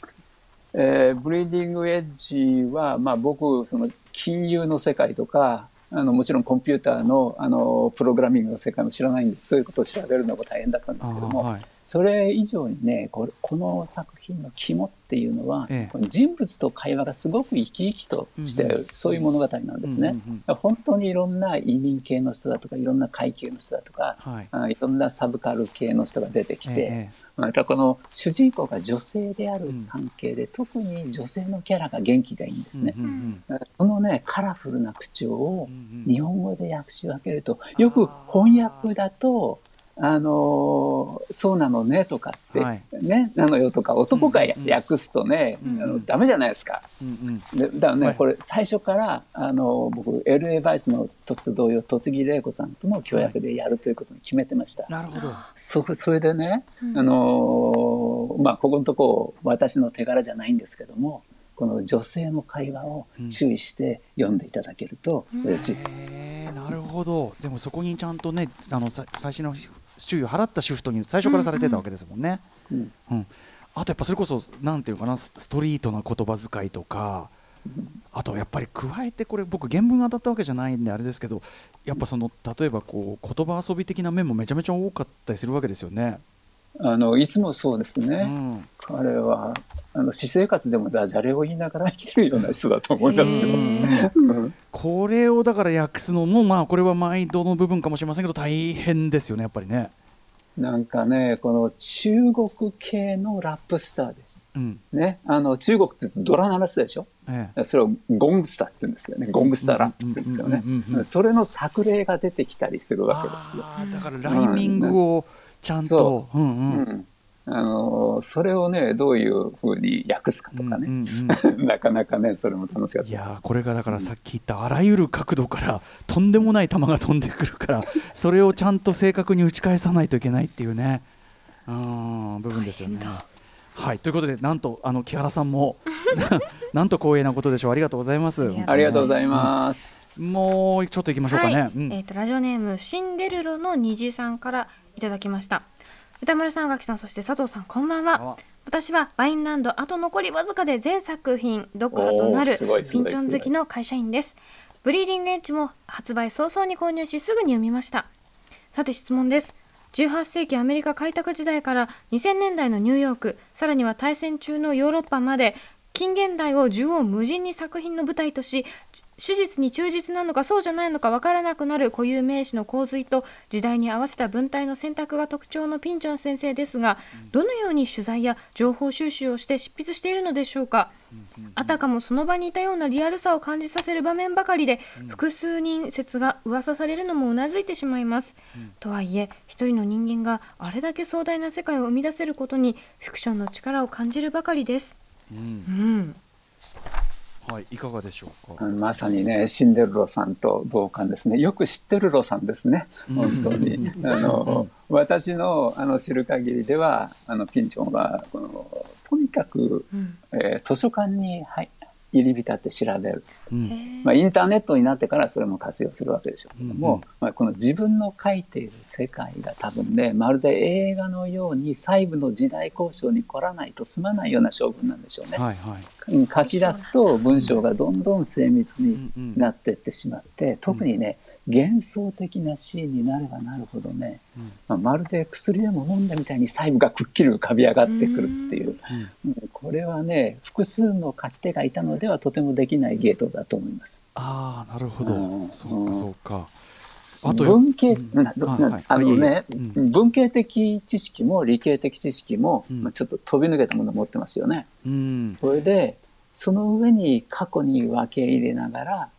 えー、ブリーディングエッジは、まあ、僕その金融の世界とかあのもちろんコンピューターのあのプログラミングの世界も知らないんですそういうことを調べるのが大変だったんですけども、はい、それ以上にねこれこの作品の肝っていうのは、ええ、人物と会話がすごく生き生きとしてる、うん、そういう物語なんですね、うんうん、本当にいろんな移民系の人だとかいろんな階級の人だとか、はい、あいろんなサブカル系の人が出てきて、え、またこの主人公が女性である関係で、うん、特に女性のキャラが元気がいいんですね、うんうん、このねカラフルな口調を日本語で訳し分けるとよく翻訳だとあのそうなのねとかって、はい、ねなのよとか男が訳すとね、うんうん、あのダメじゃないですか。うんうん、でだからね、はい、これ最初からあの僕 LA バイスの時と同様戸次玲子さんとの協約でやるということに決めてました。なるほどそそれでね、あのまあここのとこ私の手柄じゃないんですけども。この女性の会話を注意して読んでいただけると嬉しいです。うん、なるほど。でもそこにちゃんとね、あの最初の注意を払ったシフトに最初からされてたわけですもんね。うん、うん、あとやっぱそれこそなんていうかなストリートな言葉遣いとか。あとやっぱり加えてこれ僕原文が当たったわけじゃないんであれですけどやっぱその例えばこう言葉遊び的な面もめちゃめちゃ多かったりするわけですよね。あのいつもそうですね、うん、彼はあの私生活でもダジャレを言いながら生きてるような人だと思いますけど、これをだから訳すのもまあこれは毎度の部分かもしれませんけど大変ですよねやっぱりね。なんかねこの中国系のラップスターで、うん、ね、あの中国ってドラ鳴らすでしょ、ええ、それをゴングスターって言うんですよね。ゴングスターラップって言うんですよね。それの作例が出てきたりするわけですよ。だからライミングを、うんちゃんと。う。うんうん。あのそれをねどういうふうに訳すかとかね、うんうんうん、なかなかねそれも楽しかったいやこれがだからさっき言ったあらゆる角度からとんでもない球が飛んでくるから それをちゃんと正確に打ち返さないといけないっていうね。うん部分ですよね。はい。ということでなんとあの木原さんもなんと光栄なことでしょう。ありがとうございます。ありがとうございます、もうちょっと行きましょうかね、はい。うん、えっ、ー、とラジオネームシンデレロの虹さんからいただきました。歌丸さん、垣さん、そして佐藤さん、こんばんは。私はワインランドあと残りわずかで全作品読破となるピンチョン好きの会社員です。ブリーディングエッジも発売早々に購入しすぐに読みました。さて質問です。18世紀アメリカ開拓時代から2000年代のニューヨーク、さらには大戦中のヨーロッパまで近現代を縦横無尽に作品の舞台とし史実に忠実なのかそうじゃないのか分からなくなる固有名詞の洪水と時代に合わせた文体の選択が特徴のピンチョン先生ですがどのように取材や情報収集をして執筆しているのでしょうかあたかもその場にいたようなリアルさを感じさせる場面ばかりで複数人説が噂されるのもうなずいてしまいます。とはいえ一人の人間があれだけ壮大な世界を生み出せることにフィクションの力を感じるばかりです。うん、はい、いかがでしょうか？まさにね、シンデレロさんと同感ですね。よく知ってるロさんですね。本当に。あの、私の、あの、知る限りでは、あの、ピンチョンは、この、とにかく、うん、えー、図書館に入入り浸って調べる、うん、まあ、インターネットになってからそれも活用するわけでしょうけども、うんうん、まあ、この自分の書いている世界が多分ねまるで映画のように細部の時代交渉に来らないと済まないような性分なんでしょうね。はいはい、書き出すと文章がどんどん精密になっていってしまって、特にね、幻想的なシーンになればなるほどね、うん、まあ、まるで薬でも飲んだみたいに細部がくっきり浮かび上がってくるっていう、うん、これはね複数の書き手がいたのではとてもできないゲートだと思います。ああなるほど、うん、そうかそうか。あと文系、うん、あのね、文系的知識も理系的知識も、まあ、ちょっと飛び抜けたものを持ってますよね。うん、それでその上に過去に分け入れながら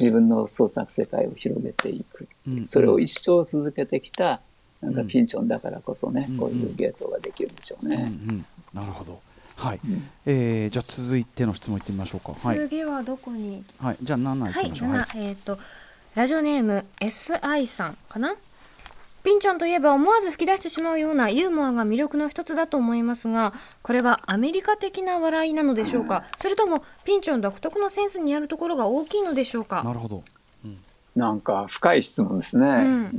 自分の創作世界を広げていく、うん、それを一生続けてきたなんかピンチョンだからこそね、うん、こういうゲートができるんでしょうね。うんうん、なるほど。はい、うん、えー、じゃあ続いての質問いってみましょうか。次はどこに、はい、じゃあ七いきましょう。はい、えっ、ー、とラジオネーム SI さんかな？ピンチョンといえば思わず吹き出してしまうようなユーモアが魅力の一つだと思いますがこれはアメリカ的な笑いなのでしょうか？それともピンチョン独特のセンスにあるところが大きいのでしょうか？なるほど、うん、なんか深い質問ですね、うん、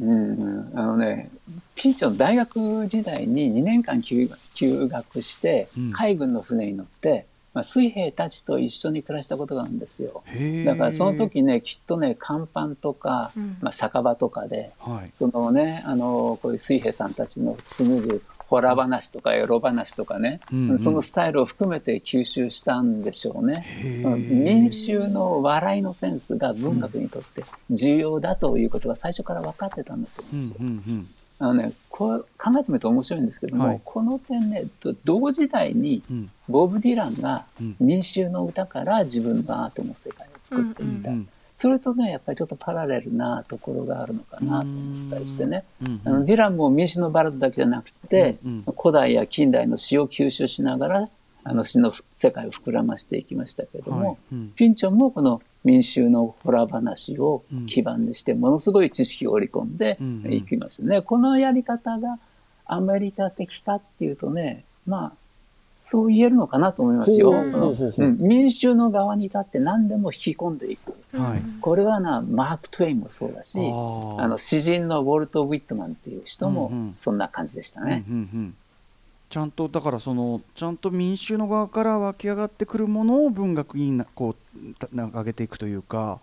うん、あのねピンチョン大学時代に2年間休学して海軍の船に乗って、まあ、水兵たちと一緒に暮らしたことがあるんですよ。だからその時ねきっとね甲板とか、まあ、酒場とかで、はい、そのねあのこういう水兵さんたちの紡ぐホラ話とかエロ話とかね、うんうん、そのスタイルを含めて吸収したんでしょうね。民衆の笑いのセンスが文学にとって重要だということは最初から分かってたんだと思うんですよ。うんうんうんあのね、こう考えてみると面白いんですけども、はい、この点ね同時代にボブ・ディランが民衆の歌から自分のアートの世界を作ってみた、うん。うんうん、それとねやっぱりちょっとパラレルなところがあるのかなと思ったりしてね、あのディランも民衆のバラードだけじゃなくて、うんうん、古代や近代の詩を吸収しながらあの詩の世界を膨らましていきましたけれども、はい。うん、ピンチョンもこの民衆のホラ話を基盤にして、ものすごい知識を織り込んでいきますね。このやり方がアメリカ的かっていうとね、まあ、そう言えるのかなと思いますよ。うん、民衆の側に立って何でも引き込んでいく。はい、これはな、マーク・トゥエインもそうだし、あの詩人のウォルト・ウィットマンっていう人もそんな感じでしたね。ちゃんとだからそのちゃんと民衆の側から湧き上がってくるものを文学にこうなんか上げていくというか。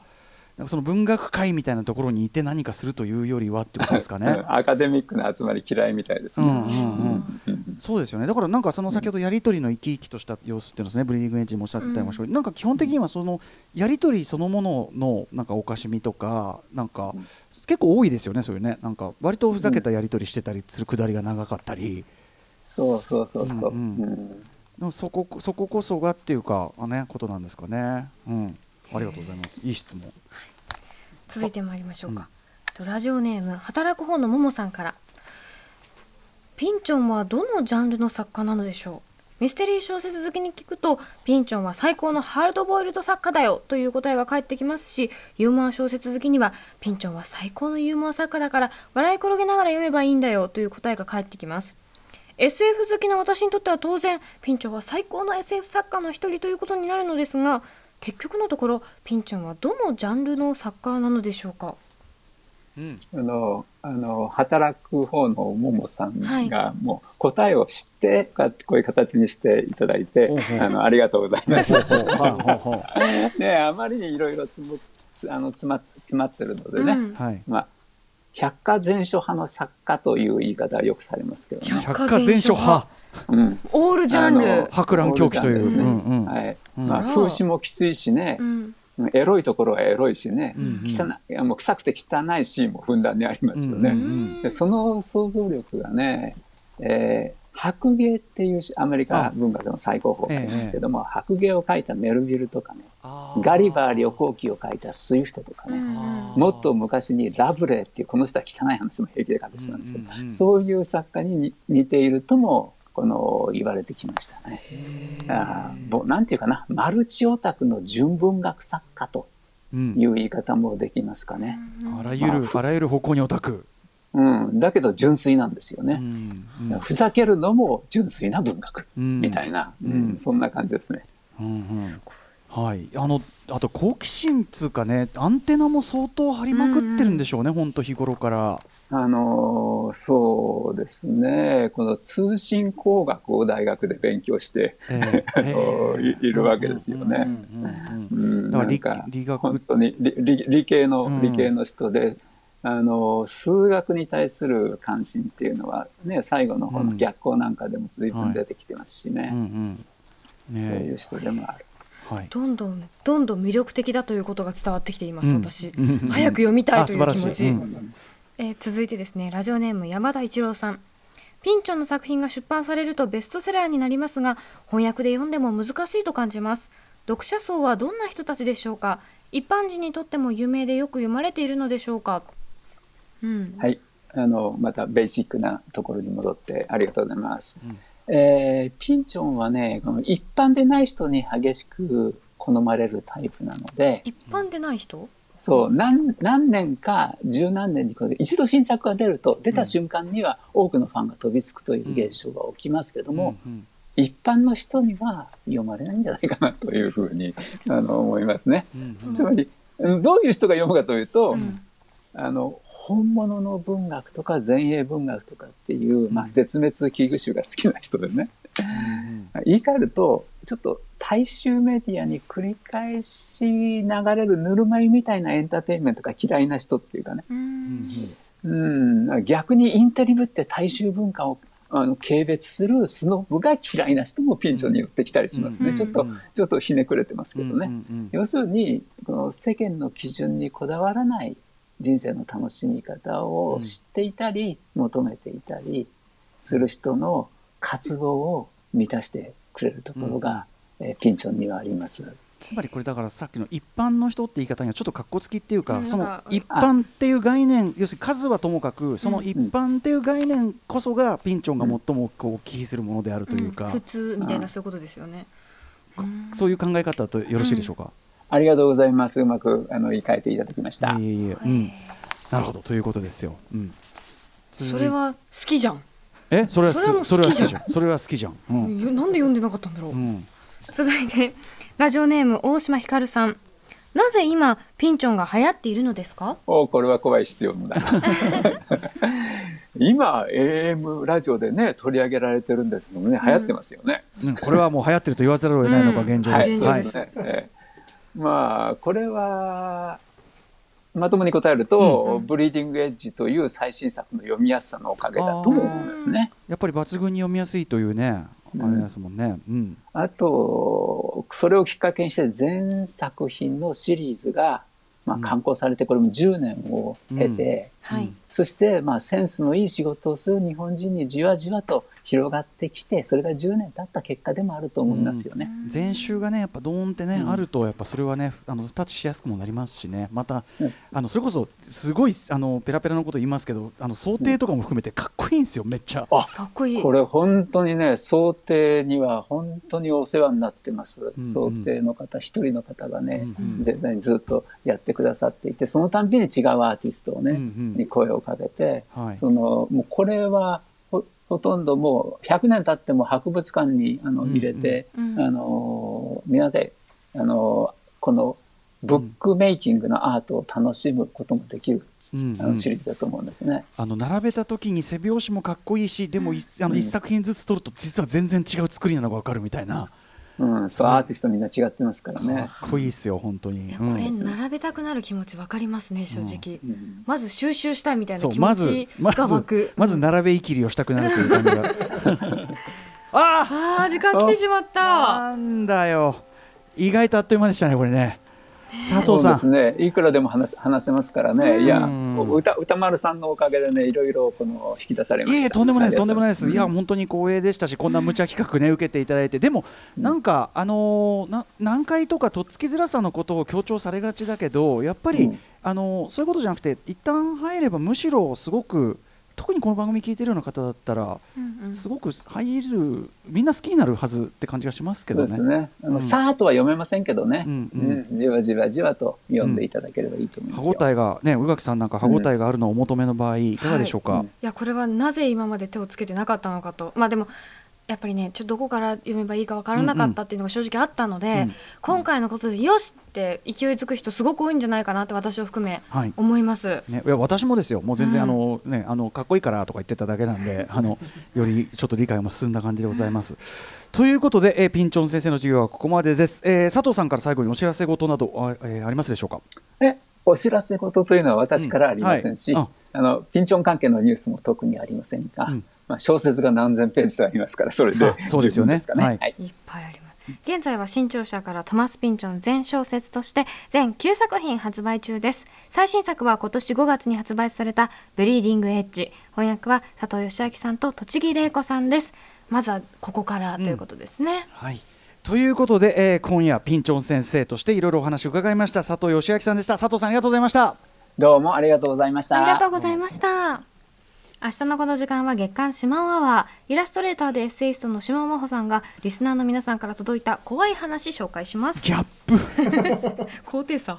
なんかその文学界みたいなところにいて何かするというよりはってことですかね。アカデミックな集まり嫌いみたいですね。そうですよね。だからなんかその先ほどやり取りの生き生きとした様子っていうのですね、ブリーディングエンジンもおっしゃってましたけど、うん、なんか基本的にはそのやり取りそのもののなんかおかしみとかなんか結構多いですよね。そういうね、なんか割とふざけたやり取りしてたりするくだりが長かったり。そうそうそうそう。うんうん、そこそここそがっていうかあねことなんですかね。うん。ありがとうございます。いい質問。続いてまいりましょうか。うん、ラジオネーム働く方のももさんから。ピンチョンはどのジャンルの作家なのでしょう？ミステリー小説好きに聞くとピンチョンは最高のハールドボイルド作家だよという答えが返ってきますしユーモア小説好きにはピンチョンは最高のユーモア作家だから笑い転げながら読めばいいんだよという答えが返ってきます SF 好きな私にとっては当然ピンチョンは最高の SF 作家の一人ということになるのですが結局のところピンチョンはどのジャンルの作家なのでしょうか、うん、あのあの働く方のももさんがもう答えを知ってこういう形にしていただいて、はい、あのありがとうございます。ねあまりにいろいろ詰ま詰まってるのでね、うん、まあ百科全書派の作家という言い方はよくされますけどね。百科全書派。うん、オールジャンル。博覧狂気という。ねうんうん、はい。まあ風刺もきついしね。うんエロいところはエロいしね、うんうん、汚いもう臭くて汚いシーンもふんだんにありますよね。うんうん、でその想像力がね、えー、白鯨っていうアメリカ文学の最高峰がありますけども、白鯨を書いたメルビルとかねガリバー旅行記を書いたスイフトとかねもっと昔にラブレーっていうこの人は汚い話も平気で書く人なんですけど、うんうん、そういう作家に似ているともこの言われてきましたね。あなんていうかなマルチオタクの純文学作家という言い方もできますかね。うん、あらゆる、まあ、あらゆる方向にオタク。うん、だけど純粋なんですよね、うん。うん、ふざけるのも純粋な文学、みたいな、うん、そんな感じですね。うんうん。はい、あのあと好奇心つうかねアンテナも相当張りまくってるんでしょうね、本、う、当、ん、日頃から。あのそうですね。この通信工学を大学で勉強して、え ー、いるわけですよね。なんか理学。本当に理理系の、理系の人であの数学に対する関心っていうのは、ね、最後の方の逆行なんかでも随分出てきてますしね,、そういう人でもある。はい、どんどんどんどん魅力的だということが伝わってきています、うん、私、早く読みたいという気持ち、うん、えー、続いてですねラジオネーム山田一郎さん。ピンチョンの作品が出版されるとベストセラーになりますが翻訳で読んでも難しいと感じます。読者層はどんな人たちでしょうか。一般人にとっても有名でよく読まれているのでしょうか、うん、はい。あのまたベーシックなところに戻ってありがとうございます、うん、えー、ピンチョンはねこの一般でない人に激しく好まれるタイプなので。一般でない人？そう。何何年か十何年に一度新作が出ると出た瞬間には多くのファンが飛びつくという現象が起きますけども、うんうん。うん一般の人には読まれないんじゃないかなというふうにあの思いますね。うんうん、つまりどういう人が読むかというと、うん、あの本物の文学とか前衛文学とかっていう、まあ、絶滅危惧種が好きな人でね、うん、言い換えるとちょっと大衆メディアに繰り返し流れるぬるま湯みたいなエンターテインメントが嫌いな人っていうかね、うん、うん、逆にインテリブって大衆文化をあの軽蔑するスノブが嫌いな人もピンチョンに寄ってきたりしますね、うん、ちょっとちょっとひねくれてますけどね、うんうんうん、要するにこの世間の基準にこだわらない人生の楽しみ方を知っていたり、求めていたりする人の渇望を満たしてくれるところが、えピンチョンにはあります。つまりこれだからさっきの一般の人って言い方にはちょっとかっこつきっていうか、その一般っていう概念要するに数はともかくその一般っていう概念こそがピンチョンが最もこう忌避するものであるというか、普通みたいなそういうことですよね、そういう考え方とよろしいでしょうか、ありがとうございます。うまくあの言い換えていただきました、いえいえ。うん、なるほど。ということですよ、うん、それは好きじゃん。え？それはそれは好きじゃん。それは好きじゃん、うん、なんで読んでなかったんだろう、うん。続いてラジオネーム大島ひかるさん。なぜ今ピンチョンが流行っているのですか？おこれは怖い質問だ今 AM ラジオでね取り上げられてるんですけどね流行ってますよね、うん、これはもう流行ってると言わざるを得ないのが現状です、うん、はい、ね、え。ー、まあこれはまともに答えると、うん、ブリーディングエッジという最新作の読みやすさのおかげだと思うんですね。やっぱり抜群に読みやすいというね、あれですもんね。うん、あと、それをきっかけにして全作品のシリーズが、まあ、刊行されてこれも10年を経て、はい、そしてまあセンスのいい仕事をする日本人にじわじわと広がってきてそれが10年経った結果でもあると思いますよね。うん、前週がねやっぱドーンってね、うん、あるとやっぱそれはねあのタッチしやすくもなりますしね。また、うん、あのそれこそすごいあのペラペラのこと言いますけどあの想定とかも含めてかっこいいんですよめっちゃ。あかっこいい。これ本当にね想定には本当にお世話になってます。うん、想定の方一人の方がね、デザインずっとやってくださっていてそのたんびに違うアーティストをね、うんうん、に声をかけて、はい、そのもうこれはほとんどもう100年経っても博物館にあの入れて、うんうん、あのみんなであのこのブックメイキングのアートを楽しむこともできる。うんうん、あのシリーズだと思うんですね。あの並べた時に背表紙もかっこいいし、でも一あの一作品ずつ撮ると実は全然違う作りなのがわかるみたいな。うん、そうアーティストみんな違ってますからね。かっこいいですよ本当に。これ並べたくなる気持ちわかりますね正直、うん、まず収集したいみたいな気持ちが湧く。まず並べいきりをしたくなるという感じが。ああ時間来てしまった。なんだよ。意外とあっという間でしたねこれね。佐藤さん。ですね。いくらでも話話せますからね、いや歌歌丸さんのおかげでねいろいろこの引き出されました。いえとんでもないですとんでもないです、いや本当に光栄でしたしこんな無茶企画ね受けていただいて。でもなんか、あのな難解とかとっつきづらさのことを強調されがちだけどやっぱり、うん、あのそういうことじゃなくて一旦入ればむしろすごく特にこの番組聞いてるような方だったら、うんうん、すごく入るみんな好きになるはずって感じがしますけどね。そうですね。あの、うん、さーとは読めませんけどね、うんうん。うん、じわじわじわと読んでいただければいいと思います、歯応えがね宇垣さんなんか歯応えがあるのをお求めの場合、いかがでしょうか？はい、いやこれはなぜ今まで手をつけてなかったのかと。まあでもやっぱりねちょっとどこから読めばいいか分からなかったっていうのが正直あったので、うん。うん、今回のことでよしって勢いづく人すごく多いんじゃないかなって私を含め思います、ね、いや私もですよ。もう全然、あのねあのかっこいいからとか言ってただけなんで あのよりちょっと理解も進んだ感じでございます。ということで、えー、ピンチョン先生の授業はここまでです、えー、佐藤さんから最後にお知らせ事などあ,、えー、ありますでしょうか？えお知らせ事というのは私からありませんし、うん。はい、あのピンチョン関係のニュースも特にありませんが、うんまあ、小説が何千ページとありますからそれでそうですよね、はい、いっぱいあります現在は新潮社からトマス・ピンチョン全小説として全9作品発売中です。最新作は今年5月に発売されたブリーディングエッジ。翻訳は佐藤義明さんと栃木玲子さんです。まずはここからということですね、うん、はい。ということで、えー、今夜ピンチョン先生としていろいろお話を伺いました。佐藤義明さんでした。佐藤さんありがとうございました。どうもありがとうございました。ありがとうございました明日のこの時間は月刊島尾アワーイラストレーターでエッセイストの島尾真帆さんがリスナーの皆さんから届いた怖い話紹介します。ギャップ。高低差